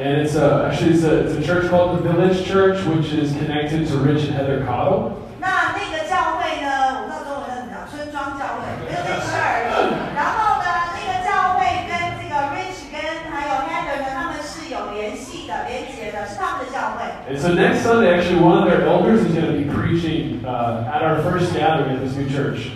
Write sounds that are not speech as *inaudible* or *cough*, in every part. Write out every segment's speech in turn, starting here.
And it's a, actually it's a, it's a church called the Village Church, which is connected to Rich and Heather Cottle. 那那个教会呢，我不知道中文怎么讲，村庄教会 （Village Church）。然后呢，那个教会跟这个 Rich 跟还有 Heather 呢，他们是有联系的、连结的，是他们的教会。 And so next Sunday, actually, one of their elders is going to be preaching uh, at our first gathering at this new church.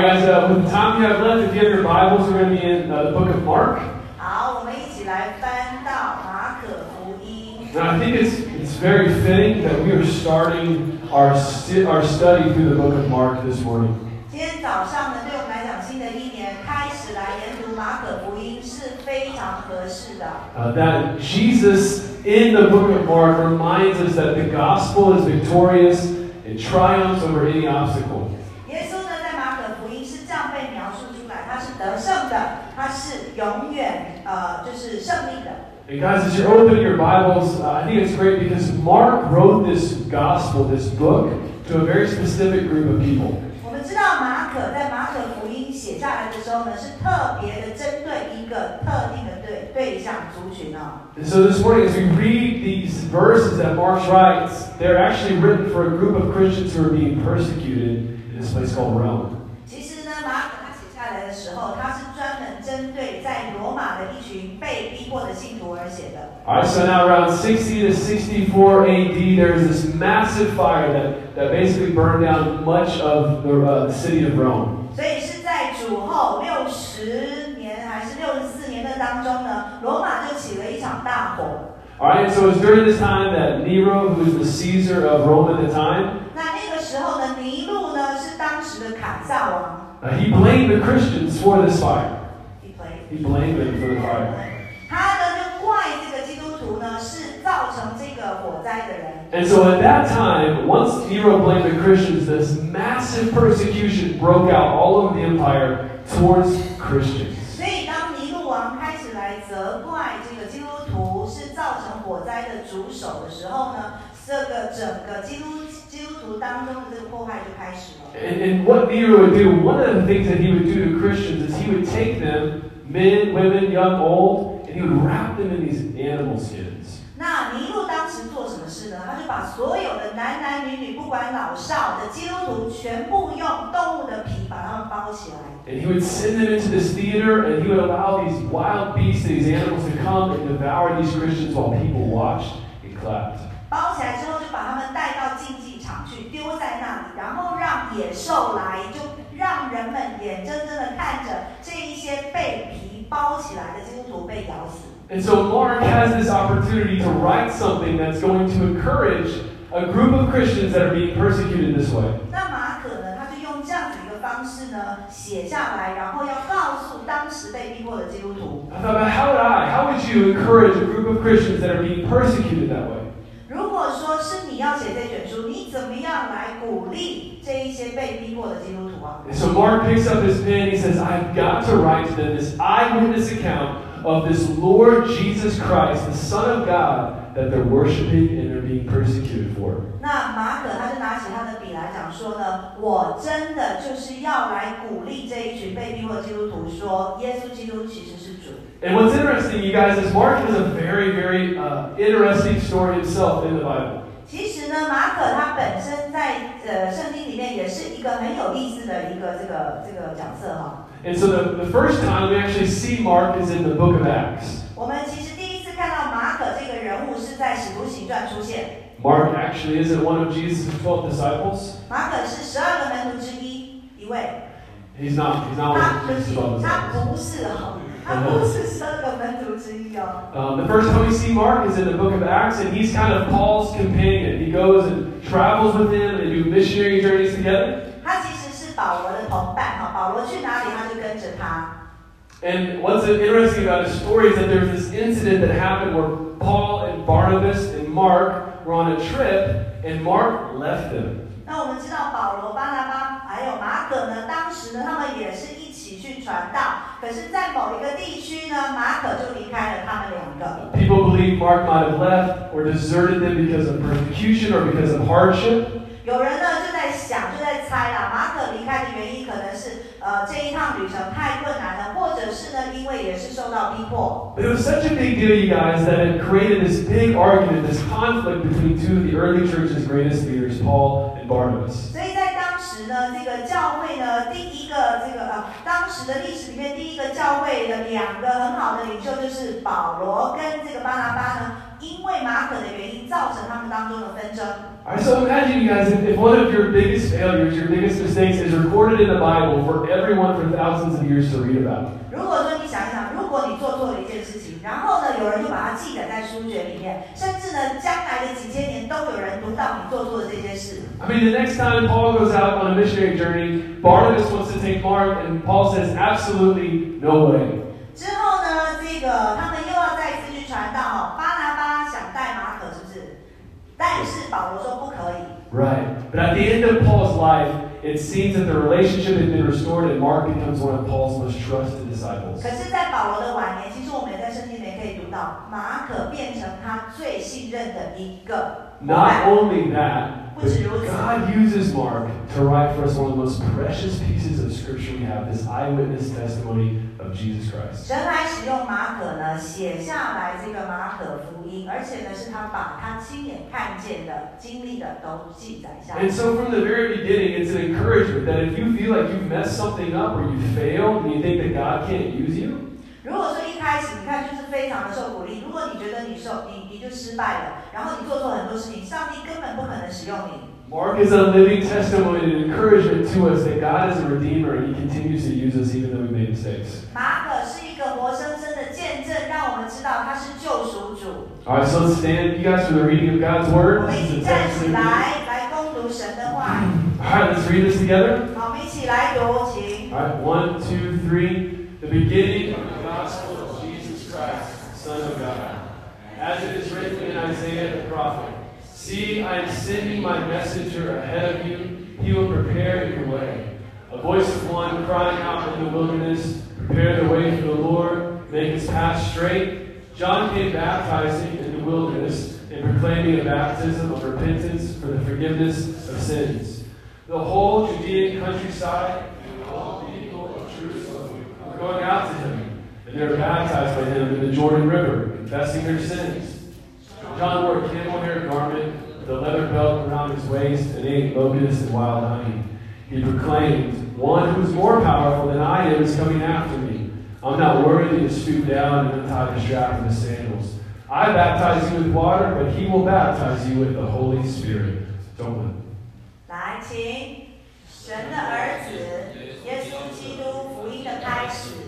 right, guys, uh, with the time you have left, if you have your Bibles, we're going to be in uh, the book of Mark. 好，我们一起来翻到马可福音。 And I think it's, it's very fitting that we are starting our, sti- our study through the book of Mark this morning. 今天早上呢，对我们来讲，新的一年开始来研读马可福音是非常合适的。 Uh, that Jesus in the book of Mark reminds us that the gospel is victorious and triumphs over any obstacle. 永远呃，就是胜利的。 And guys, as you're opening your Bibles, uh, I think it's great because Mark wrote this gospel, this book, to a very specific group of people. 我们知道马可在马可福音写下来的时候呢，是特别的针对一个特定的对对象族群哦。 And so this morning, as we read these verses that Mark writes, they're actually written for a group of Christians who are being persecuted in this place called Rome. 被逼迫的信徒而写的。 All right, so now around 60 to 64 AD, there's this massive fire that, that basically burned down much of the, uh, the city of Rome. 所以是在主后六十年还是六十四年的当中呢，罗马就起了一场大火。 All right, and so it was during this time that Nero, who was the Caesar of Rome at the time, 那那个时候呢，尼禄呢是当时的凯撒王， uh, he blamed the Christians for this fire. 一推 He blamed them for the fire. 他呢就怪这个基督徒呢是造成这个火灾的人。 And so at that time, once Nero blamed the Christians, this massive persecution broke out all over the empire towards Christians. 所以当尼禄王开始来责怪这个基督徒是造成火灾的主手的时候呢，这个整个基督基督徒当中的这个迫害就开始了。 And, and what Nero would do, one of the things that he would do to Christians is he would take them, men, women, young, old, and he would wrap them in these animal skins. 那尼禄当时做什么事呢？他就把所有的男男女女，不管老少的基督徒，全部用动物的皮把他们包起来。And he would send them into this theater, and he would allow these wild beasts, these animals, to come and devour these Christians while people watched and clapped. 包起来之后，就把他们带到竞技场去，丢在那里，然后让野兽来，就让人们眼睁睁的看着这一些被皮包起来的 徒被咬死。 And so Mark has this opportunity to write something that's going to encourage a group of Christians that are being persecuted this way. 那马可呢，他就用这样子一个方式呢写下来，然后要告诉当时被逼迫的基督徒， I thought about how would I, how would you encourage a group of Christians that are being persecuted that way? 如果说是你要写这卷书，你怎么样来鼓励这一些被逼迫的基督徒啊？ And so Mark picks up his pen. He says, I've got to write to them this eyewitness account of this Lord Jesus Christ, the Son of God, that they're worshiping and they're being persecuted for. 那马可他就拿起他的笔来讲说呢，我真的就是要来鼓励这一群被逼迫的基督徒说，耶稣基督其实是主。 And what's interesting, you guys, is Mark has a very, very uh, interesting story himself in the Bible. 其实呢，马可他本身在呃圣经里面也是一个很有意思的一个这个这个角色哈。 And so the, the first time we actually see Mark is in the book of Acts. 我们其实第一次看到马可这个人物是在使徒行传出现， Mark actually isn't one of Jesus' 12 disciples. 马可是十二个门徒之一一位。 He's not, he's not 他 one 不 of 是 Jesus' 12，他 disciples. 不是哦，他不是十二个门徒之一哦。 Um, the first time we see Mark is in the book of Acts, and he's kind of Paul's companion. He goes and travels with him, and they do missionary journeys together. 他其实是保罗的同伴哈，保罗去哪里他就跟着他。 And what's interesting about his story is that there's this incident that happened where Paul and Barnabas and Mark were on a trip, and Mark left them. 那我们知道保罗、巴拿巴还有马可呢，当时呢他们也是一起去传道，可是，在某一个地区呢，马可就离开了他们两个。 People believe Mark might have left or deserted them because of persecution or because of hardship. 有人呢就在想，就在猜啦， 派的原因可能是呃这一趟旅程太困难了，或者是呢因为也是受到逼迫。But it was such a big deal, you guys, that it created this big argument, this conflict between two of the early church's greatest leaders, Paul and Barnabas. 呢，这个教会呢，第一个这个呃，当时的历史里面第一个教会的两个很好的领袖就是保罗跟这个巴拿巴呢，因为马可的原因造成他们当中的纷争。Right, so imagine, you guys, if, one of your biggest failures, your biggest mistakes is recorded in the Bible for everyone for thousands of years to read about. 果你做错了一件事情，然后呢，有人就把它记载在书卷里面，甚至呢，将来的几千年都有人读到你做错的这件事。I mean, the next time Paul goes out on a missionary journey, Barnabas wants to take Mark, and Paul says, absolutely no way. 之后呢，这个他们又要再次去传道哦，巴拿巴想带马可，是不是？但是保罗说不可以。Right. But at the end of Paul's life, it seems that the relationship had been restored, and Mark becomes one of Paul's most trusted disciples. 可是，在保罗的晚年，其实我们也在圣经里面可以读到，马可变成他最信任的一个伙 Not 伴。 only that, but God uses Mark to write for us one of the most precious pieces of scripture we have this eyewitness testimony of Jesus Christ. 神还使用马可呢，写下来这个马可福音，而且呢，是他把他亲眼看见的、经历的都记载下来 And。so from the very beginning, it's an encouragement that if you feel like you've messed something up or you failed and you think that God can't use you, 如果说一 开始你看就是非常的受鼓励，如果你觉得你受你你就失败了，然后你做错很多事情，上帝根本不可能使用你。 Mark is a living testimony and encouragement to us that God is a redeemer and he continues to use us even though we made mistakes. 马可是一个活生生的见证，让我们知道他是救赎主。 All right, so let's stand, you guys, for the reading of God's 我 word. 们 This 一 is 起 the 站 text 起 that we- 来，来攻读神的话语。 All right, let's read this together. 好，我们一起来读，请。 All right, one, two, three. The beginning As it is written in Isaiah the prophet See, I am sending my messenger ahead of you. He will prepare your way. A voice of one crying out in the wilderness, Prepare the way for the Lord, make his path straight. John came baptizing in the wilderness and proclaiming a baptism of repentance for the forgiveness of sins. The whole Judean countryside and all the people of Jerusalem were going out to him, they were baptized by him in the Jordan River, confessing their sins. John wore a camel hair garment with a leather belt around his waist and ate locusts and wild honey. He proclaimed, One who is more powerful than I am is coming after me. I'm not worthy to stoop down and untie the strap of his sandals. I baptize you with water, but he will baptize you with the Holy Spirit. Don't 来，请神的儿子耶稣基督福音的开始，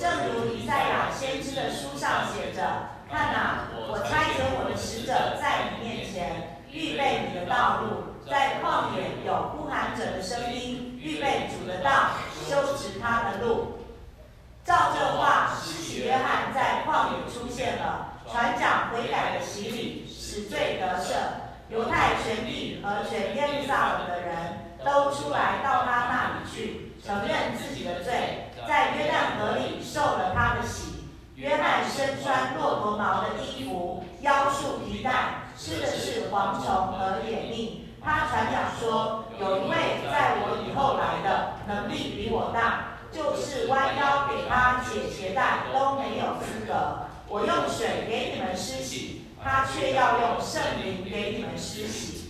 正如以赛亚先知的书上写着：“看哪，我差遣我的使者在你面前，预备你的道路。在旷野有呼喊者的声音，预备主的道，修直他的路。”照这话，施洗约翰在旷野出现了，传讲悔改的洗礼，使罪得赦。犹太全地和全耶路撒冷的人都出来到他那里去，承认自己的罪，在约旦河里受了他的洗。约翰身穿骆驼毛的衣服，腰束皮带，吃的是蝗虫和野蜜。他传讲说，有一位在我以后来的，能力比我大，就是弯腰给他解鞋带都没有资格。我用水给你们施洗，他却要用圣灵给你们施洗。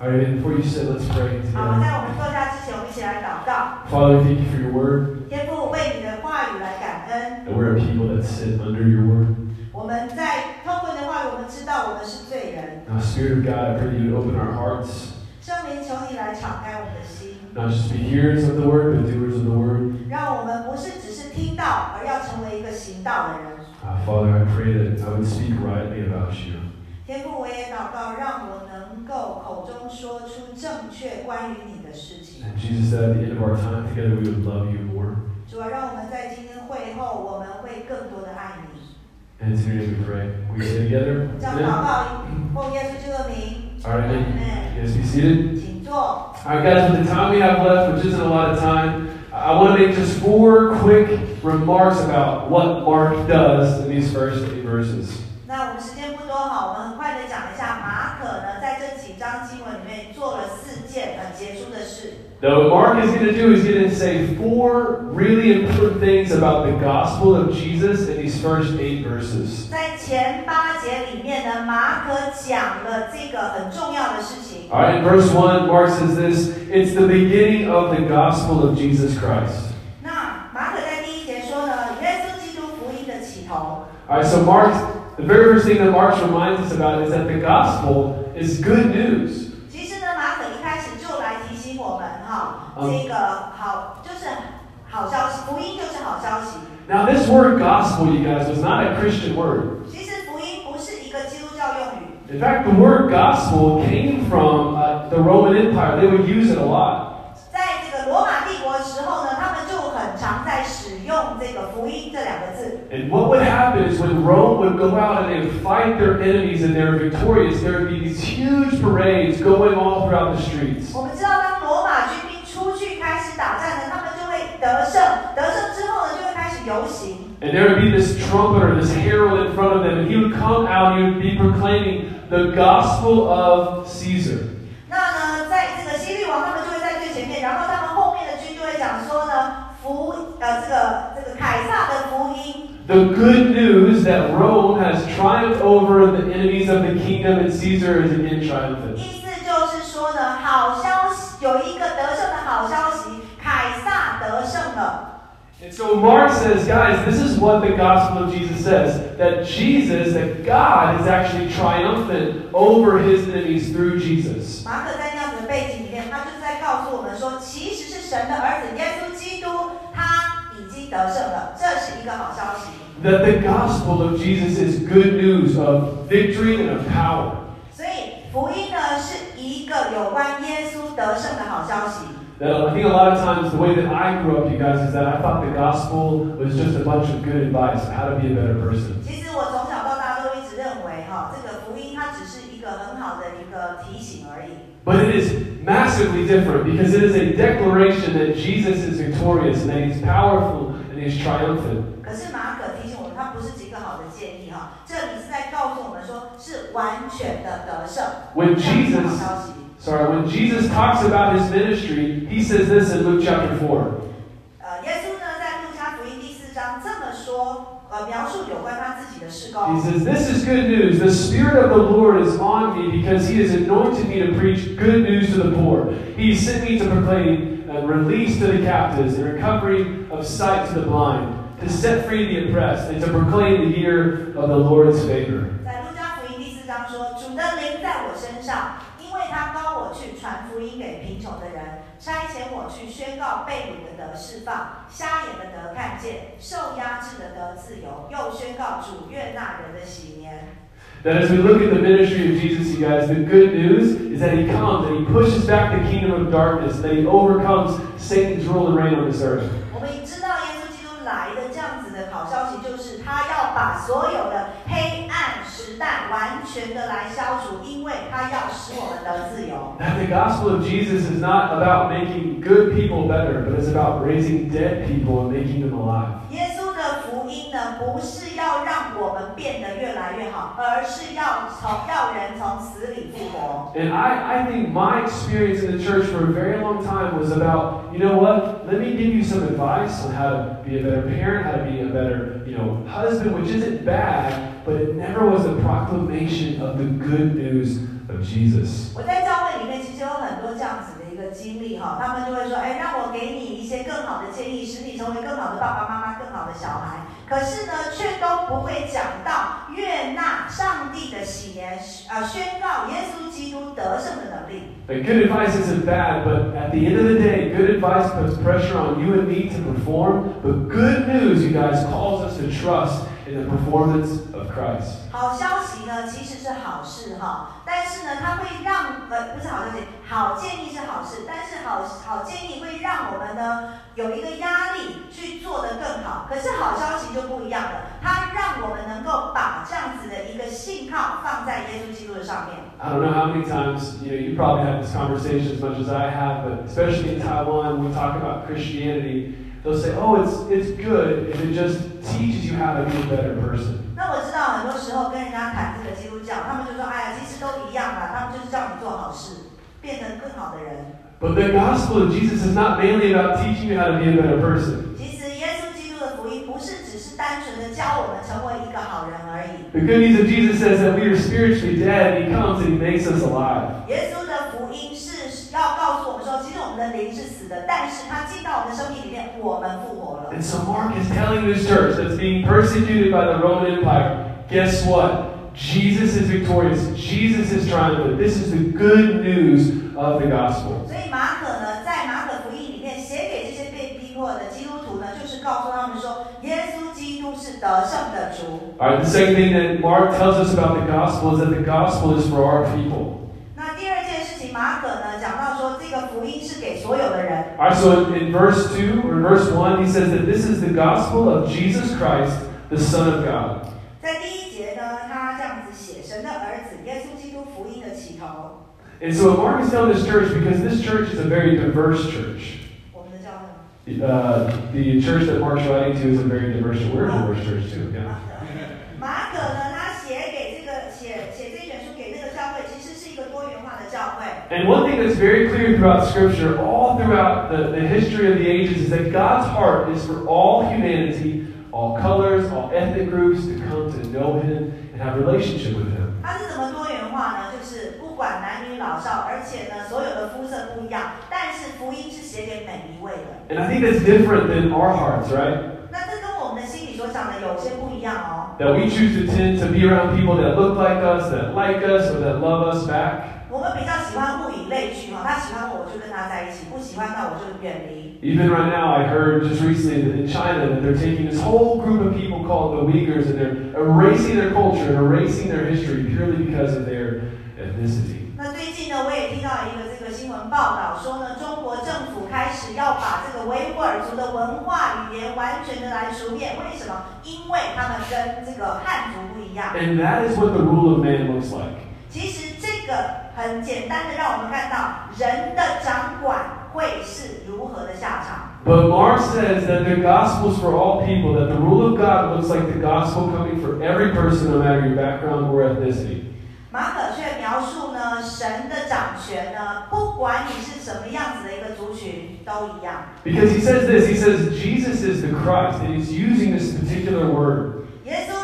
All right, and before you sit, let's pray 好.在我们坐下之前，我们一起来祷告。Father, thank you for your word, people that sit under your word. 我们在通过你的话语，我们知道我们是罪人。 Now, Spirit of God, I pray that you would open our hearts, 圣灵，求你来敞开我们的心， not just be hearers of the word, but doers of the word. 让我们不是只是听到，而要成为一个行道的人。 Uh, Father, I pray that I would speak rightly about you. 天父，我也祷告，让我能够口中说出正确关于你的事情。 And Jesus said at the end of our time together, we would love you more. 主啊，让我们在今天会后，我们会更多的爱你。 And it's in your name we pray. We say together. 这样 Amen. 祷告，奉耶稣基督的名， All right, amen. Amen. You guys be seated. 请坐。 All right, guys, with the time we have left, which isn't a lot of time, I want to make just four quick remarks about what Mark does in these first eight verses. Now, what Mark is going to do is going to say four really important things about the gospel of Jesus in these first eight verses. 在前八节里面呢，马可讲了这个很重要的事情。 All right, in verse 1, Mark says this it's the beginning of the gospel of Jesus Christ. 那马可在第一节说呢，耶稣基督福音的起头。 All right, so Mark, the very first thing that Mark reminds us about is that the gospel is good news. 这个好就是好消息，福音就是好消息。 Now, this word gospel, you guys, was not a Christian word. 其实福音不是一个基督教用语， In fact, the word gospel came from uh, the Roman Empire. They would use it a lot. 在这个罗马帝国的时候呢，他们就很常在使用这个福音这两个字。 And what would happen is when Rome would go out and they would fight their enemies and they were victorious, there would be these huge parades going all throughout the streets. 我们知道， 游行。 And there would be this trumpeter, this herald in front of them, and he would come out and he would be proclaiming the gospel of Caesar. 那呢，在这个希律王他们就会在最前面，然后他们后面的军就会讲说呢，福呃这个这个凯撒的福音， The good news that Rome has triumphed over the enemies of the kingdom and Caesar is again triumphant. 意思就是说呢，好消息有一个得胜的好消息，凯撒得胜了。 And so Mark says, guys, this is what the gospel of Jesus says that Jesus, that God is actually triumphant over his enemies through Jesus. 马可在那样子的背景里面，他就是在告诉我们说，其实是神的儿子耶稣基督，他已经得胜了，这是一个好消息。 That the gospel of Jesus is good news of victory and of power. 所以福音呢是一个有关耶稣得胜的好消息。 That I think a lot of times the way that I grew up, you guys, is that I thought the gospel was just a bunch of good advice on how to be a better person. 其实我从小到大都一直认为哈，这个福音它只是一个很好的一个提醒而已。 But it is massively different because it is a declaration that Jesus is victorious and that he's powerful and he's triumphant. 可是马可提醒我们，它不是几个好的建议哈，这里是在告诉我们说是完全的得胜， When 这样是 Jesus 好消息。 Sorry, when Jesus talks about his ministry, he says this in Luke chapter 4. 呃，耶稣呢在路加福音第四章这么说，呃，描述有关他自己的事 He 工。 says, This is good news. The Spirit of the Lord is on me because he has anointed me to preach good news to the poor. He sent me to proclaim uh, release to the captives and recovery of sight to the blind, to set free the oppressed, and to proclaim the year of the Lord's favor. 在路加福音第四章说：“主的灵在我身上，因为他高 我去传福音给贫穷的人，差遣我去宣告被掳的得释放，瞎眼的得看见，受压制的得自由，又宣告主悦纳人的喜年。” That as we look at the ministry of Jesus, you guys, the good news is that he comes and he pushes back the kingdom of darkness, that he overcomes Satan's rule and reign on this earth. 我们知道耶稣基督来的这样子的好消息，就是他要把所有暗时代完全的来消除，因为他要使我们得自由。 That the gospel of Jesus is not about making good people better, but it's about raising dead people and making them alive. 耶稣的福音呢，不是要让我们变得越来越好，而是要从要人从死里复活。 And I, I think my experience in the church for a very long time was about, you know what, let me give you some advice on how to be a better parent, how to be a better, you know, husband, which isn't bad, but it never was a proclamation of the good news of Jesus. 我在教会里面其实有很多这样子的一个经历哈，他们就会说，哎，让我给你一些更好的建议，使你成为更好的爸爸妈妈，更好的小孩。可是呢，却都不会讲到悦纳上帝的喜年，呃，宣告耶稣基督得胜的能力。 Like good advice isn't bad, but at the end of the day, good advice puts pressure on you and me to perform. But good news, you guys, calls us to trust in the performance of Christ. 好消息呢，其实是好事哈，但是呢，它会让呃不是好消息，好建议是好事，但是好好建议会让我们呢有一个压力去做得更好。可是好消息就不一样了，它让我们能够把这样子的一个信号放在耶稣基督的上面。 I don't know how many times, you know, you probably had this conversation as much as I have, but especially in Taiwan, when we talk about Christianity, they'll say, oh, it's, it's good if it just teaches you how to be a better person. 那我知道很多时候跟人家谈这个基督教，他们就说：“哎呀，其实都一样啦，他们就是叫你做好事，变成更好的人。 But the gospel of Jesus is not mainly about teaching you how to be a better person. 其实耶稣基督的福音不是只是单纯的教我们成为一个好人而已。 The good news of Jesus says that we are spiritually dead. He comes and he makes us alive. 耶稣的福音是 要告诉我们说，其实我们的灵是死的，但是他进到我们的生命里面，我们复活了。 And so Mark is telling this church that's being persecuted by the Roman Empire, guess what? Jesus is victorious. Jesus is triumphant. This is the good news of the gospel. 所以马可呢，在马可福音里面写给这些被逼迫的基督徒呢，就是告诉他们说，耶稣基督是得胜的主。 All right, the second thing that Mark tells us about the gospel is that the gospel is for our people. 那第二件事情，马可 All right, so in, in verse 2 or in verse 1, he says that this is the gospel of Jesus Christ, the Son of God. 在第一节呢，他这样子写：神的儿子耶稣基督福音的起头。 And so Mark is telling this church because this church is a very diverse church. 我们的教会。 Uh, the church that Mark's writing to is a very diverse church. We're a diverse church too, yeah. 马可呢， And one thing that's very clear throughout Scripture, all throughout the, the history of the ages, is that God's heart is for all humanity, all colors, all ethnic groups, to come to know Him and have a relationship with Him. 它是怎么多元化呢？就是不管男女老少，而且呢，所有的肤色不一样，但是福音是写给每一位的。 And I think that's different than our hearts, right? 那这跟我们的心里所想的有些不一样哦。 That we choose to tend to be around people that look like us, that like us, or that love us back. 我们比较喜欢物以类聚哈，他喜欢我，我就跟他在一起；不喜欢那我就远离。Even right now, I heard just recently that in China that they're taking this whole group of people called the Uyghurs and they're erasing their culture and erasing their history purely because of their ethnicity. 那最近呢，我也听到一个这个新闻报道说呢，中国政府开始要把这个维吾尔族的文化语言完全的来除灭。为什么？因为他们跟这个汉族不一样。And that is what the rule of man looks like. 其实这个很简单的让我们看到人的掌管会是如何的下场。But Mark says that the gospel is for all people, that the rule of God looks like the gospel coming for every person, no matter your background or ethnicity. 马可却描述呢，神的掌权呢，不管你是什么样子的一个族群都一样。Because he says this, he says Jesus is the Christ, and he's using this particular word. 耶稣基督是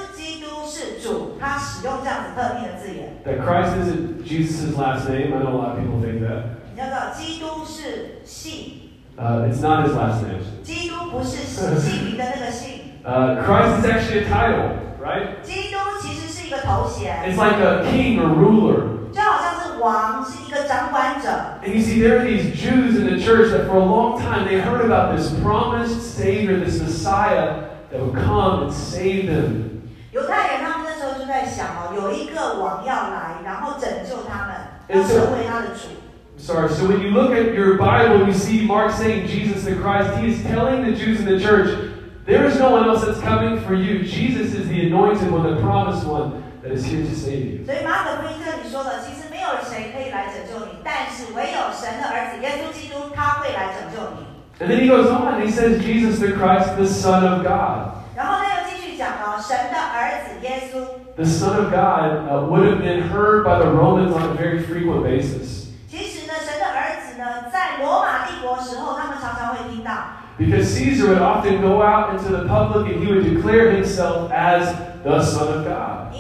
主，他使用这样子特定的字眼。 That Christ isn't Jesus' last name. I know a lot of people think that. 你要知道，基督是姓， Uh, it's not his last name. *laughs* 基督不是姓名的那个姓， Uh, Christ is actually a title, right? 基督其实是一个头衔， It's like a king or ruler. 就好像是王，是一个掌管者。 And you see, there are these Jews in the church that for a long time they heard about this promised Savior, this Messiah that would come and save them. 在想哦，有一个王要来，然后拯救他们，要成为他的主。 Sorry, so when you look at your Bible, you see Mark saying Jesus the Christ. He is telling the Jews in the church, there is no one else that's coming for you. Jesus is the anointed one, the promised one that is here to save you. 所以马可福音这里说的，其实没有谁可以来拯救你，但是唯有神的儿子耶稣基督，他会来拯救你。 And then he goes on, he says, Jesus the Christ, the Son of God. 然后他又继续讲哦，神的儿子耶稣， the Son of God uh, would have been heard by the Romans on a very frequent basis. Because Caesar would often go out into the public and he would declare himself as the Son of God.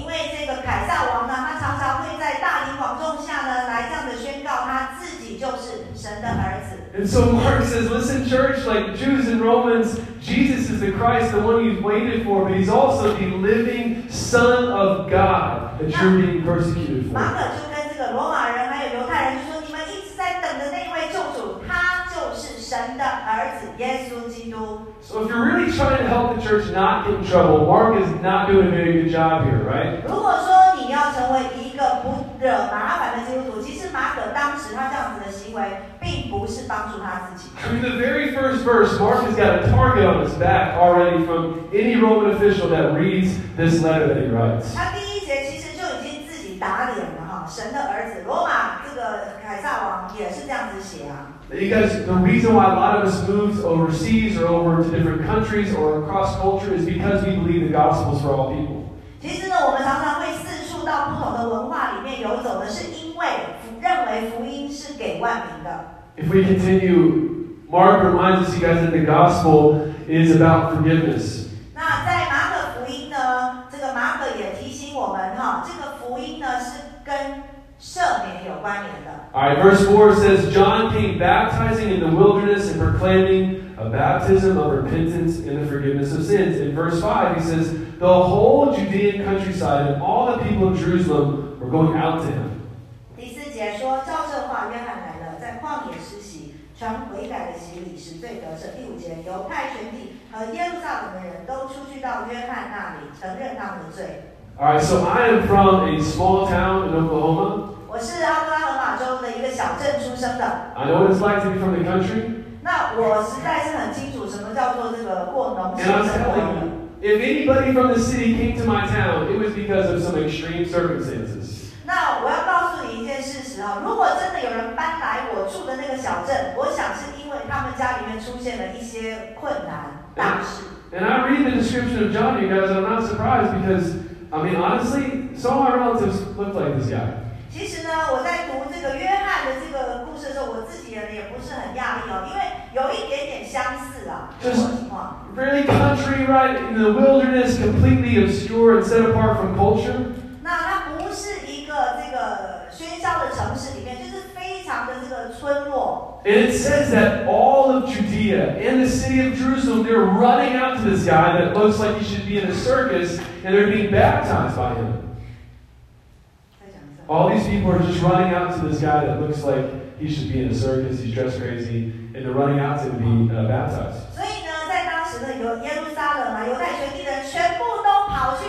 And so Mark says, listen, church, like Jews and Romans, Jesus is the Christ, the one you've waited for, but he's also the living Son of God that you're being persecuted 马 for. 可就跟这个罗马人还有犹太人就说：“你们一直在等的那位救主，他就是神的儿子耶稣基督。 So if you're really trying to help the church not get in trouble, Mark is not doing a very good job here, right? 如果说你要成为一个不惹麻烦的基督徒，其实马可当时他这样子的行为， 并不是帮助他自己。 I mean, the very first verse, Mark has got a target on his back already from any Roman official that reads this letter that he writes. 他第一节其实就已经自己打脸了哈，神的儿子，罗马这个凯撒王也是这样子写啊。 You guys, the reason why a lot of us moved overseas or over to different countries or across culture is because we believe the gospel is for all people. 其实呢，我们常常会四处到不同的文化里面游走呢，是因为福认为福音是给万民的。 if we continue, Mark reminds us, you guys, that the gospel is about forgiveness. 那在马可福音呢，这个马可也提醒我们哈，这个福音呢是跟赦免有关联的。 All right, verse 4 says, John came baptizing in the wilderness and proclaiming a baptism of repentance in the forgiveness of sins. In verse 5, he says, the whole Judean countryside and all the people of Jerusalem were going out to him. 传悔改的洗礼，是罪得赦。第五节，犹太全体和耶路撒冷的人都出去到约翰那里，承认他们的罪。All right, so I am from a small town in Oklahoma. 我是奥克拉荷马州的一个小镇出生的，I know what it's like to be from the country. 那我实在是很清楚什么叫做这个过农村生活 telling。you, if anybody from the city came to my town, it was because of some extreme circumstances. 那我要告诉你一件事实啊，如果真的有人搬来我住的那个小镇，我想是因为他们家里面出现了一些困难大事。And I read the description of John, you guys, and I'm not surprised because, I mean, honestly, some of my relatives look like this guy. 其实呢，我在读这个约翰的这个故事的时候，我自己人也不是很讶异哦，因为有一点点相似啊，这种情况。Really country, right? In the wilderness, completely obscure and set apart from culture. And it says that all of Judea and the city of Jerusalem, they're running out to this guy that looks like he should be in a circus, and they're being baptized by him. 再讲一下。 All these people are just running out to this guy that looks like he should be in a circus, he's dressed crazy, and they're running out to be uh, baptized. 所以呢，在当时的有耶路撒冷啊，犹太全地的人全部都跑去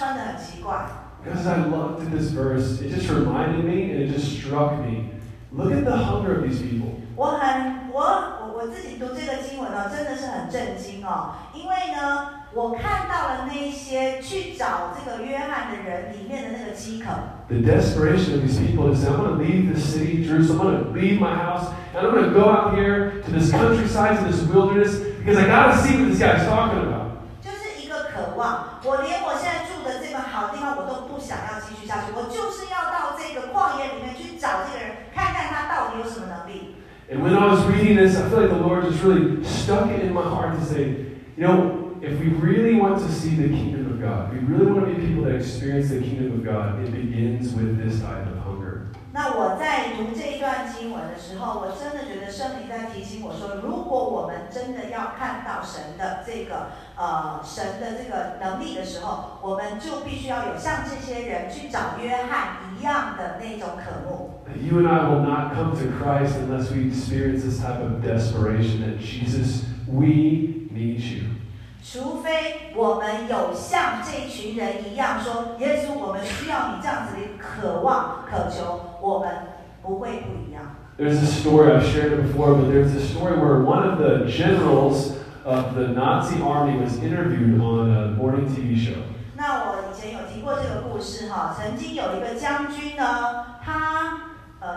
穿的很奇怪。 Because I loved this verse, it just reminded me and it just struck me. Look at the hunger of these people. 我很我我我自己读这个经文哦，真的是很震惊哦，因为呢，我看到了那一些去找这个约翰的人里面的那个饥渴。 The desperation of these people is I'm going to leave the city, Jerusalem, I'm going to leave my house, and I'm going to go out here to this countryside, to this wilderness, because I got to see what this guy's talking about. 就是一个渴望，我连我现在住 的这个好地方我都不想要继续下去，我就是要到这个旷野里面去找这个人，看看他到底有什么能力。 And when I was reading this, I feel like the Lord just really stuck it in my heart to say, you know, if we really want to see the kingdom of God, if we really want to be people that experience the kingdom of God, it begins with this type of hunger. 那我在读这一段经文的时候，我真的觉得圣灵在提醒我说，如果我们真的要看到神的这个呃神的这个能力的时候，我们就必须要有像这些人去找约翰一样的那种渴慕。You and I will not come to Christ unless we experience this type of desperation that Jesus, we need you. 除非我们有像这群人一样说，耶稣，我们需要你这样子的渴望、渴求，我们不会不一样。There's a story, I've shared it before, but there's a story where one of the generals of the Nazi army was interviewed on a morning TV show. 那我以前有提过这个故事哈，曾经有一个将军呢，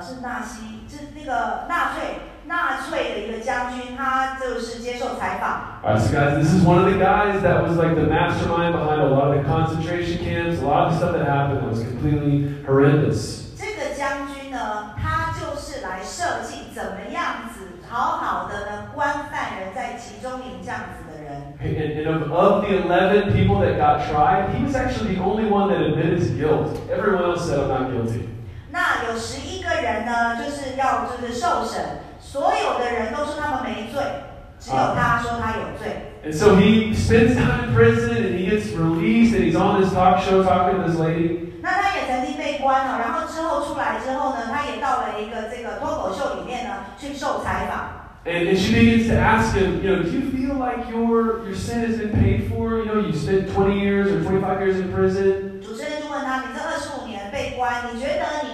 是纳西，是那个纳粹纳粹的一个将军，他就是接受采访。Alright, so guys, this is one of the guys that was like the mastermind behind a lot of the concentration camps, a lot of stuff that happened that was completely horrendous. 这个将军呢，他就是来设计怎么样子好好的呢关犯人在集中营这样子的人。And, and of, of the 11 people that got tried, he was actually the only one that admitted to guilt. Everyone else said, I'm not guilty. 那有十一 个人呢，就是要就是受审，所有的人都说他们没罪，只有他说他有罪。 And so he spends time in prison and he gets released and he's on this talk show talking to this lady. 那他也曾经被关了，然后之后出来之后呢，他也到了一个这个脱口秀里面呢去受采访。 And, and she begins to ask him, you know, do you feel like your, your sin has been paid for? You know, you spent 20 years or 25 years in prison. 主持人就问他：“你这二十五年被关，你觉得你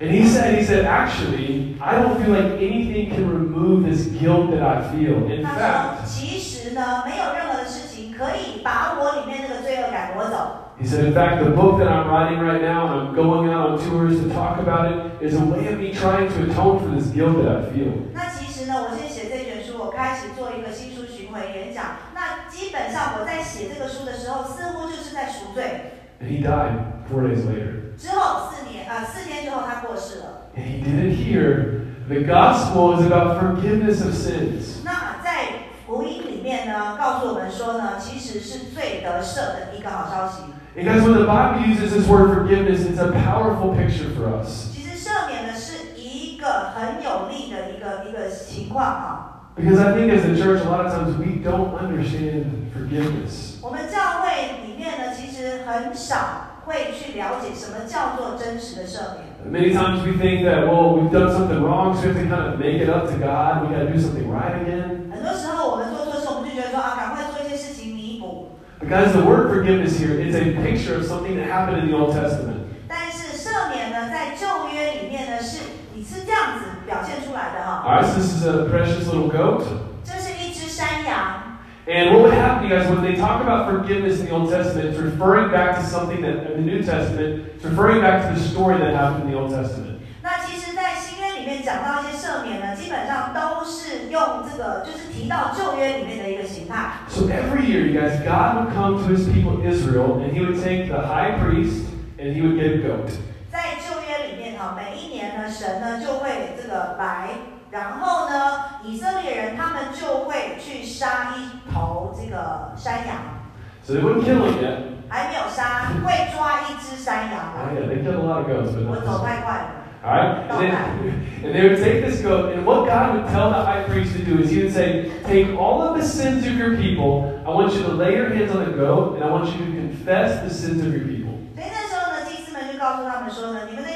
And he said, he said, actually, I don't feel like anything can remove this guilt that I feel.？” In 他 fact, 说：“其实呢，没有任何的事情可以把我里面那个罪恶感夺走。 he said, in fact, the book that I'm writing right now, and I'm going out on tours to talk about it, is a way of me trying to atone for this guilt that I feel. 那其实呢，我先写这卷书，我开始做一个新书巡回演讲。那 基本上我在写这个书的时候，似乎就是在赎罪。 And he died four days later. 之后四年，呃，四天之后他过世了。 And he didn't hear the gospel is about forgiveness of sins. 那在福音里面呢，告诉我们说呢，其实是罪得赦的一个好消息。 And guys, when the Bible uses this word forgiveness, it's a powerful picture for us. 其实赦免呢是一个很有利的一个一个情况啊。 Because I think as a church, a lot of times we don't understand forgiveness. 我们教会里面呢，其实很少 会去了解什么叫做真实的赦免。 Many times we think that, well, we've done something wrong, so we have to kind of make it up to God. We got to do something right again. 很多时候我们做错事，我们就觉得说啊，赶快做一些事情弥补。 But guys, the word forgiveness here is a picture of something that happened in the Old Testament. 但是赦免呢，在旧约里面呢，是你是这样子表现出来的哈。 All right, so this is a precious little goat. 这是一只山羊。 And what would happen, you guys, when they talk about forgiveness in the Old Testament, it's referring back to something that, in the New Testament, it's referring back to the story that happened in the Old Testament. 那其实，在新约里面讲到一些赦免呢，基本上都是用这个，就是提到旧约里面的一个形态。 So every year, you guys, God would come to his people Israel, and he would take the high priest, and he would get a goat. 在旧约里面哈，每一年呢，神呢就会这个来， 然后呢，以色列人他们就会去杀一头这个山羊， So they wouldn't kill him yet. 还没有杀，会抓一只山羊 Oh, 来。 yeah, they killed a lot of goats, but 我 not 走 this one. 太快了。 All right? And, then, and they would take this goat, and what God would tell the high priest to do is he would say, Take all of the sins of your people. I want you to lay your hands on the goat, and I want you to confess the sins of your people. 所以那时候呢，祭司们就告诉他们说呢，你们那些犯罪的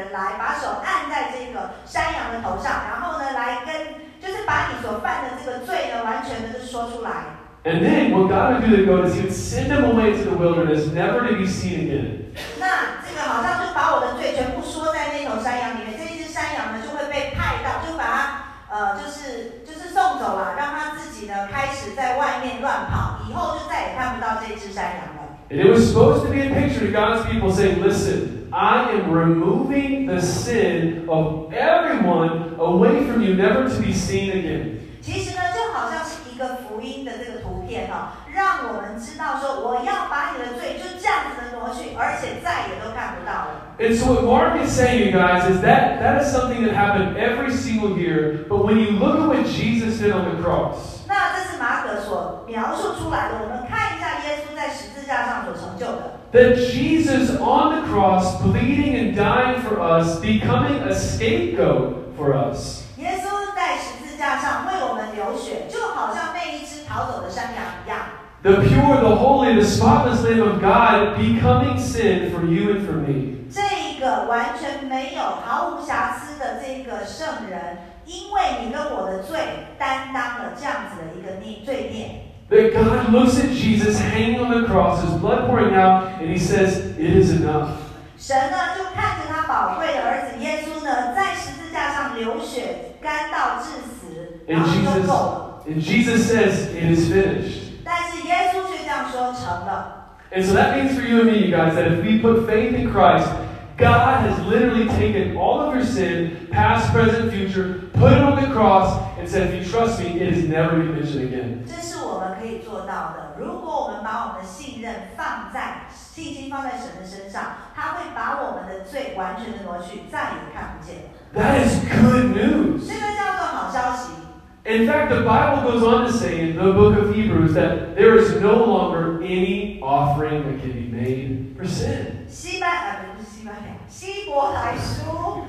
人来，把手按在这个山羊的头上，然后呢，来跟就是把你所犯的这个罪呢，完全的就说出来。And then what God would do to goat is he would send him away to the wilderness, never to be seen again. 那这个好像就把我的罪全部说在那头山羊里面，这一只山羊呢就会被派到，就把它呃就是就是送走了，让它自己呢开始在外面乱跑，以后就再也看不到这只山羊了。And it was supposed to be a picture to God's people saying, Listen, I am removing the sin of everyone away from you, never to be seen again. 其实呢，就好像是一个福音的这个图片哈、让我们知道说，我要把你的罪就这样子的挪去，而且再也都看不到了。 And so what Mark is saying, you guys, is that that is something that happened every single year. But when you look at what Jesus did on the cross, 那这是马可所描述出来的，我们看一下耶稣在十字架上所成就的。 that Jesus on the cross, bleeding and dying for us, becoming a scapegoat for us. 耶稣在十字架上为我们流血，就好像那一只逃走的山羊一样。 The pure, the holy, the spotless Lamb of God becoming sin for you and for me. 这一个完全没有、毫无瑕疵的这个圣人，因为你跟我的罪，担当了这样子的一个孽罪孽。 That God looks at Jesus hanging on the cross, his blood pouring out, and he says, It is enough. 神呢就看着他宝贵的儿子耶稣呢，在十字架上流血，干到致死，然 And 后就 Jesus, 够了。 and Jesus says, It is finished. 但是耶稣却这样说：成了。 And so that means for you and me, you guys, that if we put faith in Christ, God has literally taken all of your sin, past, present, future, put it on the cross, and said, If you trust me, it is never to be mentioned again. 这是我们可以做到的。如果我们把我们的信任放在信心放在神的身上，他会把我们的罪完全的挪去，再也看不见了。 That is good news. 这个叫做好消息。 In fact, the Bible goes on to say in the book of Hebrews that there is no longer any offering that can be made for sin. 西班牙不是西班牙，希伯来书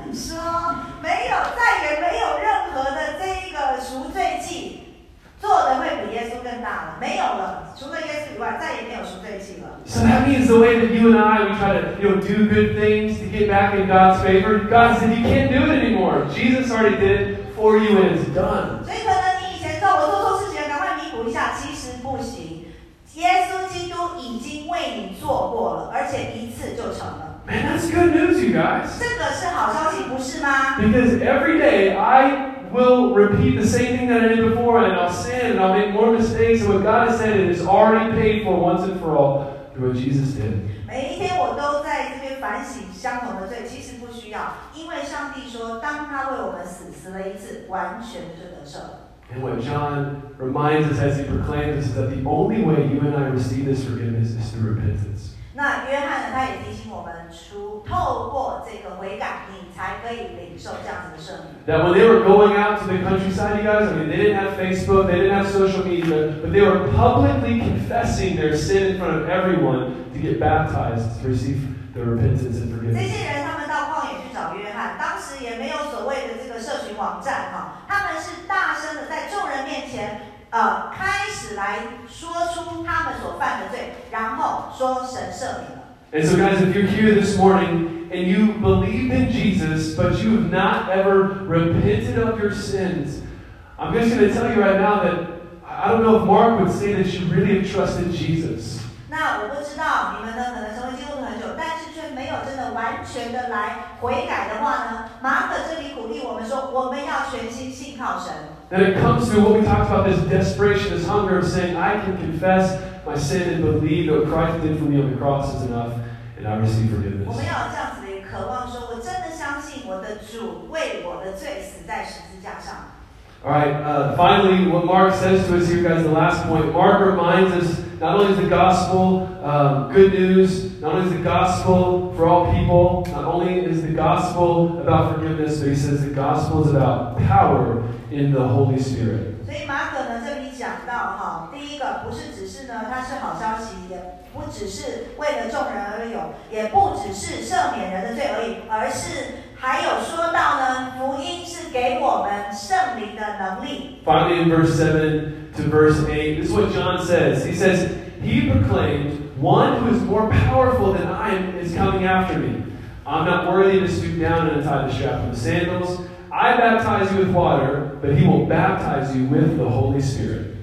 So that means the way that you and I, we try to, you know, do good things to get back in God's favor, God said you can't do it anymore. Jesus already did it for you and it's done. 所以可能你以前说我做错事情了，赶快弥补一下，其实不行。耶稣基督已经为你做过了，而且一次就成了。 Man, that's good news, you guys. 这个是好消息，不是吗？ Because every day I will repeat the same thing that I did before and I'll sin and I'll make more mistakes. And what God has said, it is already paid for once and for all through what Jesus did. 每一天我都在这边反省相同的罪，其实不需要，因为上帝说，当他为我们死，死了一次，完全就得赦了。 And what John reminds us as he proclaims this is that the only way you and I receive this forgiveness is through repentance. 那约翰呢，他也提醒我们，除透过这个悔改，你才可以领受这样子的赦免。That when they were going out to the countryside, you guys, I mean, they didn't have Facebook, they didn't have social media, but they were publicly confessing their sin in front of everyone to get baptized, to receive the repentance and forgiveness. 这些人他们到旷野去找约翰，当时也没有所谓的这个社群网站哈，他们是大声的在众人面前，呃，开始来说出他们所 然后说神赦免了。 And so, guys, if you're here this morning and you believed in Jesus, but you have not ever repented of your sins, I'm just going to tell you right now that I don't know if Mark would say that you really have trusted Jesus. 那我不知道你们呢，可能成为基督徒很久，但是却没有真的完全的来悔改的话呢，马可这里鼓励我们说，我们要全心信靠神。 That it comes through what we talked about this desperation, this hunger of saying, I can confess my sin and believe that what Christ did for me on the cross is enough, and I receive 我 forgiveness. 们要有这样子的一个渴望说，我真的相信我的主为我的罪死在十字架上。 All right, uh, finally, what Mark says to us here, guys, the last point. Mark reminds us not only is the gospel um, good news, not only is the gospel for all people, not only is the gospel about forgiveness, but he says the gospel is about power in the Holy Spirit. 所以马 呢它是好消息，也不只是为了众人而有，也不只是赦免人的罪而已，而是还有说到呢，福音是给我们圣灵的能力。 Finally, in verse 7 to verse 8, this is what John says. He says, He proclaimed, One who is more powerful than I am is coming after me. I'm not worthy to stoop down and untie the strap of the sandals. I baptize you with water, but he will baptize you with the Holy Spirit.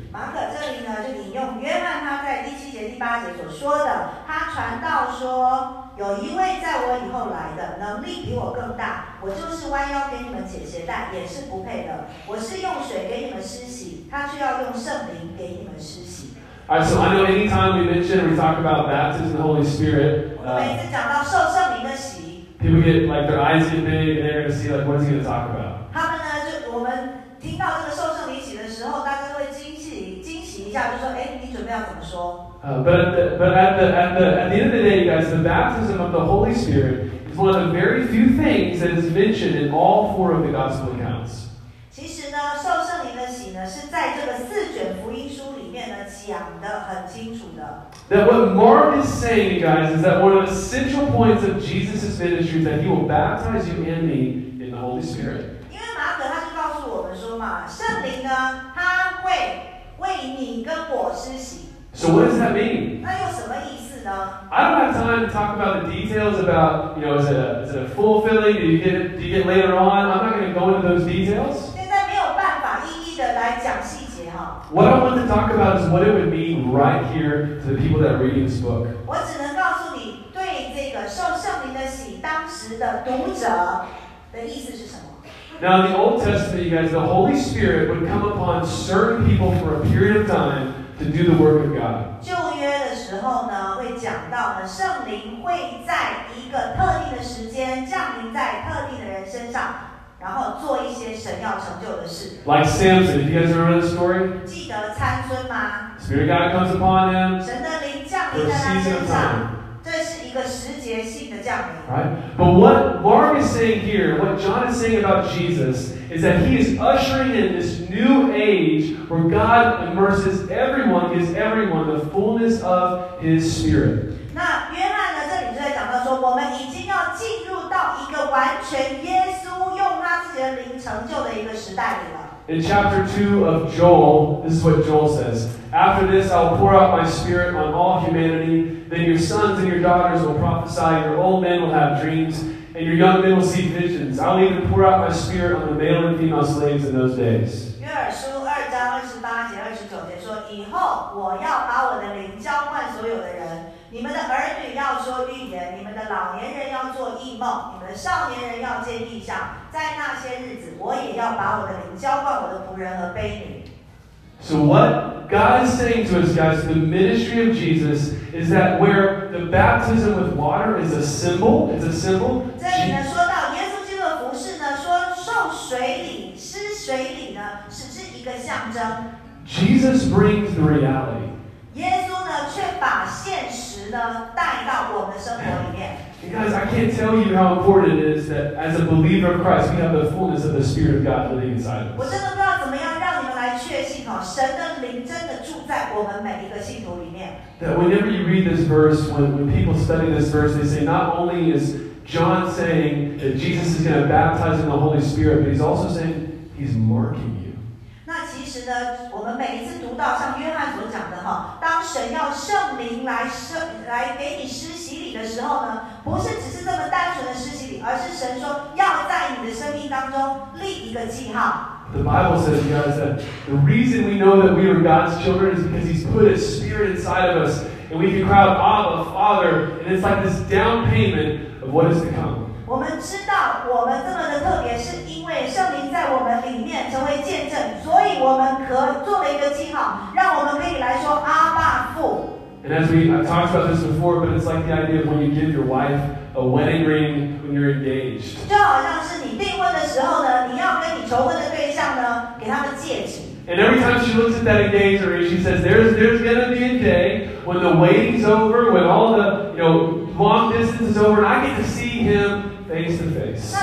说的，他传道说，有一位在我以后来的，能力比我更大，我就是弯腰给你们解鞋带，也是不配的。我是用水给你们施洗，他却要用圣灵给你们施洗。All right, so I know anytime we mention we talk about baptism in the Holy Spirit, 我每 uh, 次讲到受圣灵的洗，people get like their eyes get big and they're gonna see like what is he gonna talk about. 他们呢就我们听到这个受圣灵洗的时候，大家都会惊喜惊喜一下，就说：“哎，你准备要怎么说？” Uh, but at the, but at the, at, the, at the end of the day, guys, the baptism of the Holy Spirit is one of the very few things that is mentioned in all four of the gospel accounts. 其实呢，受圣灵的洗呢，是在这个四卷福音书里面呢讲的很清楚的。 That what Mark is saying, you guys, is that one of the central points of Jesus' ministry is that he will baptize you and me in the Holy Spirit. 因为马可他就告诉我们说嘛，圣灵呢，他会为你跟我施洗， so what does that mean? I don't have time to talk about the details about, you know, is it a, is it a full filling? Do you get it, do you get later on? I'm not going to go into those details. What I want to talk about is what it would mean right here to the people that are reading this book. Now, in the Old Testament, you guys, the Holy Spirit would come upon certain people for a period of time to do the work of God. 旧约的时候呢，会讲到呢，圣灵会在一个特定的时间降临在特定的人身上，然后做一些神要成就的事。Like Samson, if you guys remember the story, 记得参孙吗？Spirit of God comes upon him 神的灵降临在他身上，这是 一个时节性的降临。 Right? But what Mark is saying here, what John is saying about Jesus, is that he is ushering in this new age where God immerses everyone, gives everyone the fullness of his Spirit. 那约翰呢，这里就在讲到说，我们已经要进入到一个完全耶稣用他自己的灵成就的一个时代里了。 In chapter 2 of Joel, this is what Joel says After this, I'll pour out my spirit on all humanity. Then your sons and your daughters will prophesy, your old men will have dreams, and your young men will see visions. I'll even pour out my spirit on the male and female slaves in those days. 约珥书二章二十八节、二十九节说：“以后我要把我的灵浇灌所有的人， 你们的儿女要说预言，你们的老年人要做异梦，你们的少年人要见异象。在那些日子，我也要把我的灵浇灌我的仆人和婢女。” So, what God is saying to us, guys, the ministry of Jesus is that where the baptism with water is a symbol, it's a symbol. 这里呢说到耶稣基督的服饰呢，说受水礼、施水礼呢，只是一个象征。Jesus brings the reality. 耶稣呢，却把现 实呢带到我们的生活里面。 And guys, I can't tell you how important it is that as a believer of Christ, we have the fullness of the Spirit of God living inside of 我 us. 真的不知道怎么样让你们来确信哦，神的灵真的住在我们每一个信徒里面。 That whenever you read this verse, when, when people study this verse, they say not only is John saying that Jesus is going to baptize in the Holy Spirit, but he's also saying he's marking you. 那其实 呢，我们每一次读到像约翰所讲的哈，当神要圣灵来圣来给你施洗礼的时候呢，不是只是这么单纯的施洗礼，而是神说要在你的生命当中立一个记号。The Bible says, you guys, that the reason we know that we are God's children is because He's put His Spirit inside of us, and we can cry out, Abba, Father, and it's like this down payment of what is to come. 我们知道我们这么的特别，是因为圣灵在我们里面成为见证，所以我们可做了一个记号，让我们可以来说阿爸父。 And as we, I've talked about this before, but it's like the idea of when you give your wife a wedding ring when you're engaged. 就好像是你订婚的时候呢，你要跟你求婚的对象呢，给他们戒指。 And every time she looks at that engagement ring, she says, "There's there's gonna be a day when the waiting's over, when all the you know long distance is over, and I get to see him face to face."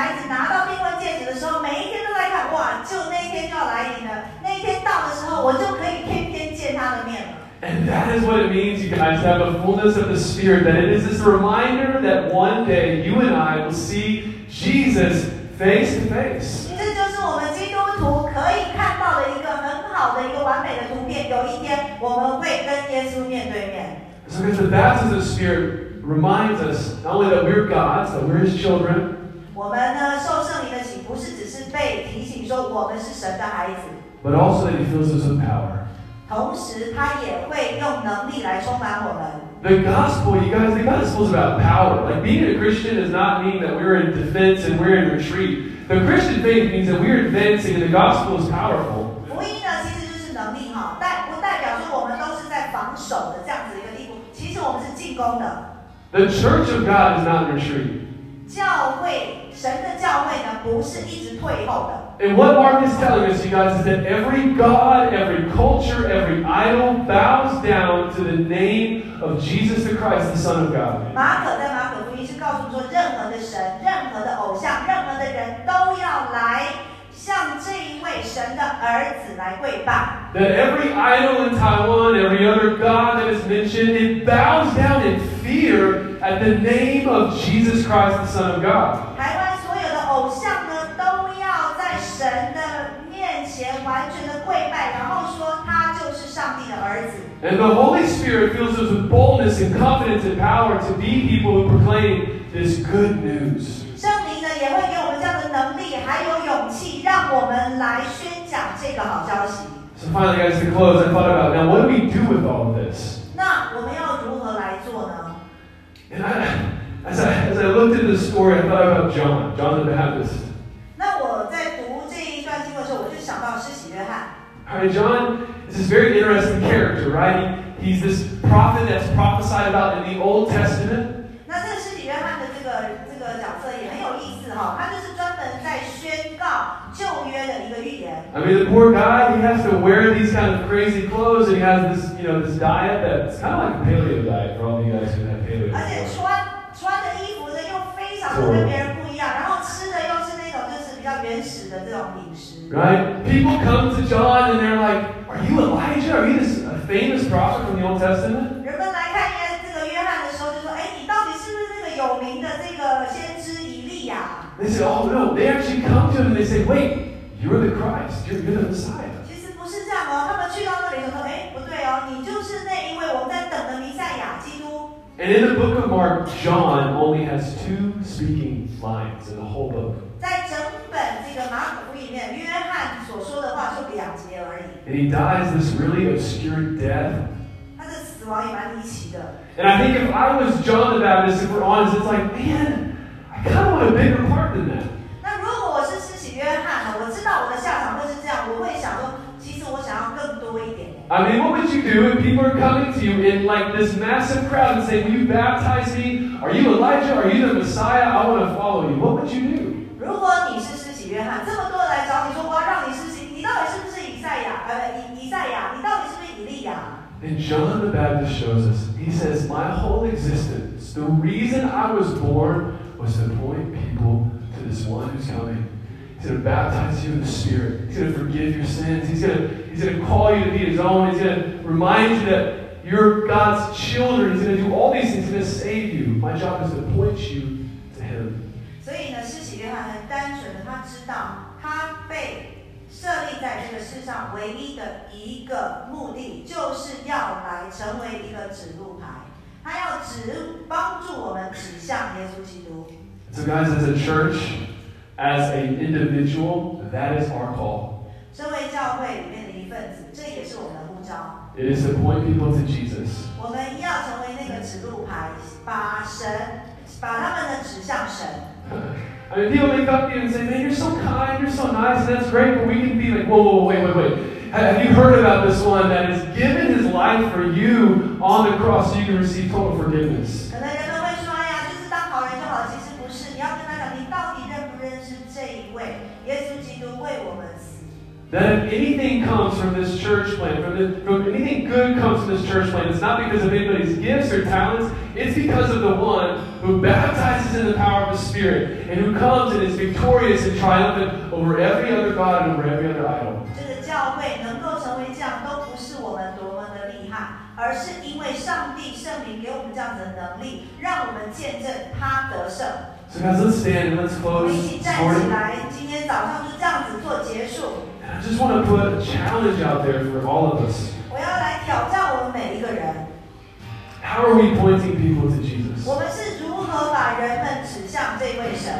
那当这个女孩子拿到订婚戒指的时候，每一天都在看，哇，就那一天就要来临了。那一天到的时候，我就可以天天见她的面了。 And that is what it means, you guys, to have a fullness of the Spirit. That it is this reminder that one day you and I will see Jesus face to face. 这就是我们基督徒可以看到的一个很好的一个完美的图片。有一天，我们会跟耶稣面对面。 So, because the baptism of the Spirit reminds us not only that we're God's, that we're His children, 我们呢，受圣灵的洗，不是只是被提醒说我们是神的孩子， but also that He fills us with power. 同时他也会用能力来充满我们。 The gospel, you guys, the gospel is about power. Like being a Christian does not mean that we're in defense and we're in retreat. The Christian faith means that we're advancing and the gospel is powerful. 福音呢，其实就是能力哈，代不代表说我们都是在防守的这样子一个地步？其实我们是进攻的。 The church of God is not in retreat. 教会， 神的教会呢，不是一直退后的。 And what Mark is telling us, you guys, is that every God, every culture, every idol bows down to the name of Jesus the Christ, the Son of God. 马可在马可福音是告诉说，任何的神、任何的偶像、任何的人都要来向这一位神的儿子来跪拜。 That every idol in Taiwan, every other God that is mentioned, it bows down in fear at the name of Jesus Christ, the Son of God. And the Holy Spirit fills us with boldness and confidence and power to be people who proclaim this good news. So finally, guys, to close, I thought about now what do we do with all of this? And I, as I, as I looked at this story, I thought about John, John the Baptist. All right, John is this very interesting character, right? He, he's this prophet that's prophesied about in the Old Testament. 那这个施洗约翰的这个这个角色也很有意思哈、他就是专门在宣告旧约的一个预言。 I mean, the poor guy, he has to wear these kind of crazy clothes, and he has this, you know, this diet that's kind of like a paleo diet for all of you guys who have paleo. 而且 before. 穿穿的衣服呢又非常的跟别人不一样，然后吃的又是那种就是比较原始的这种饮食。 Right? People come to John and they're like, Are you Elijah? Are you this a famous prophet from the Old Testament? 人们来看约这个约翰的时候，就说：“哎，你到底是不是那个有名的这个先知以利亚 They say, Oh, no. They actually come to him and they say, Wait, you're the Christ. You're, you're the Messiah.？” 其实不是这样哦，他们去到那里就说：“哎，不对哦，你就是那一位我们在等的弥赛亚基督。” And in the book of Mark, John only has two speaking lines in the whole book. 在整本这个马可福音 里面，约翰所说的话就两节而已， And he dies this really obscure death. 他的死亡也蛮离奇的。 And I think if I was John the Baptist, if we're honest, it's like, man, I kind of want a bigger part than that. 那如果我是施洗约翰呢？我知道我的下场会是这样，我会想说，其实我想要更多一点。 I mean, what would you do if people are coming to you in like this massive crowd and saying, Will you baptize me? Are you Elijah? Are you the Messiah? I want to follow you. What would you do? 如果你是施洗 约翰，这么多人来找你说我要让你施行，你到底是不是以赛亚？呃，以以赛亚，你到底是不是以利亚？And John the Baptist shows us. He says, "My whole existence, the reason I was born, was to point people to this one who's coming." He's going to baptize you in the Spirit. He's going to forgive your sins. He's going to, he's going to call you to be His own. He's going to remind you that you're God's children. He's going to do all these things. He's going to save you. My job is to point you to Him. So, 很单纯的，他知道他被设立在这个世上唯一的一个目的，就是要来成为一个指路牌，他要指帮助我们指向耶稣基督。So, guys, as a church, as an individual, that is our call. 身为教会里面的一份子，这也是我们的呼召。It is to point people to Jesus. 我们要成为那个指路牌，把神把他们的指向神。*laughs* I mean, people may come to you and say, man, you're so kind, you're so nice, and that's great, but we can be like, whoa, whoa, wait, wait, wait. Have have you heard about this one that has given his life for you on the cross so you can receive total forgiveness? That if anything comes from this church plan, from, the, from anything good comes from this church plan, it's not because of anybody's gifts or talents, it's because of the one who baptizes in the power of the Spirit and who comes and is victorious and triumphant over every other God and over every other idol. 这个教会能够成为这样，都不是我们多么的厉害，而是因为上帝圣灵给我们这样子的能力，让我们见证他得胜。 So, guys, let's stand and let's 我 close 们一起 this 站起 morning. 来，今天早上就这样子做结束。 And I just want to put a challenge out there for all of us. 我要来挑战我们每一个人， How are we pointing people to Jesus? 我们是如何把人们指向这位神？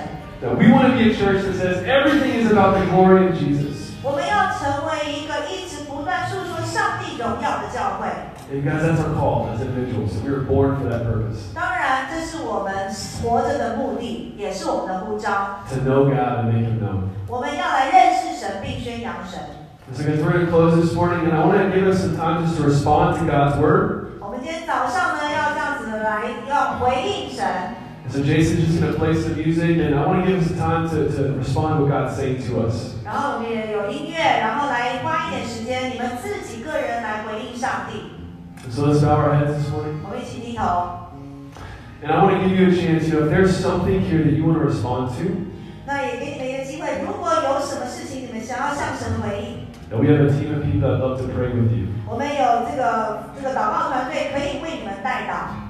Now, we want to be a church that says everything is about the glory of Jesus. 我们要成为一个一直不断诉说上帝荣耀的教会。 And, guys, that's our call as individuals. We were born for that purpose 当然，这是我们活着的目的，也是我们的呼召。 to know God and make Him known. 我们要来认识 神，并宣扬神。 And so, guys, we're going to close this morning, and I want to give us some time just to respond to God's word. 我们今天早上呢，要这样子的来，要回应神。 And so, Jason's just going to play some music, and I want to give us some time to, to respond to what God's saying to us. 然后我们也有音乐，然后来花一点时间，你们自己个人来回应上帝。 And so, let's bow our heads this morning. 我们一起低头。 And I want to give you a chance, you know, if there's something here that you want to respond to, 那也给你们一个机会，如果有什么事情你们想要向神回应， that we have a team of people that love to pray with you. 我们有这个这个祷告团队可以为你们带祷。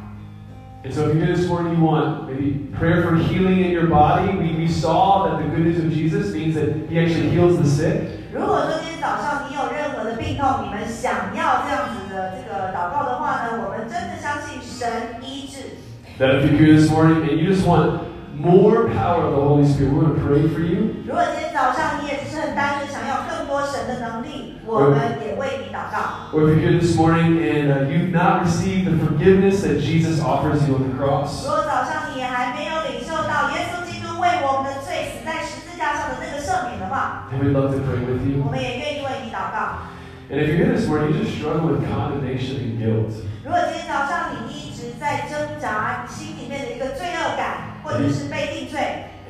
And so if you're here this morning, you want maybe prayer for healing in your body. We, we saw that the good news of Jesus means that he actually heals the sick. 如果说今天早上你有任何的病痛，你们想要这样子的这个祷告的话呢，我们真的相信神医治。 That if you're here this morning and you just want more power of the Holy Spirit, we're going to pray for you. 如果今天早上你也只是很单纯想要更多神的能力，我们也为你祷告。 Or if you're here this morning and uh, you've not received the forgiveness that Jesus offers you on the cross, 如果早上你还没有领受到耶稣基督为我们的罪死在十字架上的那个赦免的话， then we'd love to pray with you. 我们也愿意为你祷告。 And if you're here this morning, you just struggle with condemnation and guilt. 如果今天早上你一直在挣扎心里面的一个罪恶感， 或者是被定罪，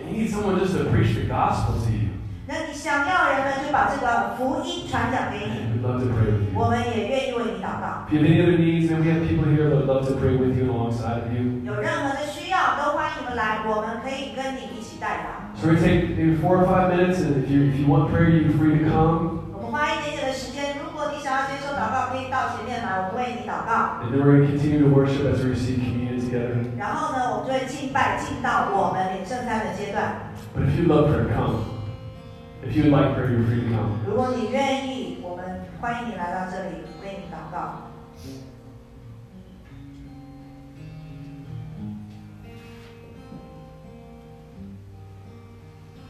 And you need someone just to preach the gospel to you. 那你想要人们就把这个福音传讲给你， We'd love to pray with you. 我们也愿意为你祷告。 If you have any other needs, then we have people here that would love to pray with you and alongside of you. 有任何的需要，都欢迎你们来，我们可以跟你一起代祷。 So we're going to take maybe four or five minutes, and if you, if you want prayer, you're free to come. 我们花一点点的时间，如果你想要接受祷告，可以到前面来，我们为你祷告。 And then we're going to continue to worship as we receive communion Together. 然后呢，我们就会敬拜，进到我们领圣餐的阶段。But if you'd love prayer, come. If you would like prayer, you're free to come. 如果你愿意，我们欢迎你来到这里为你祷告。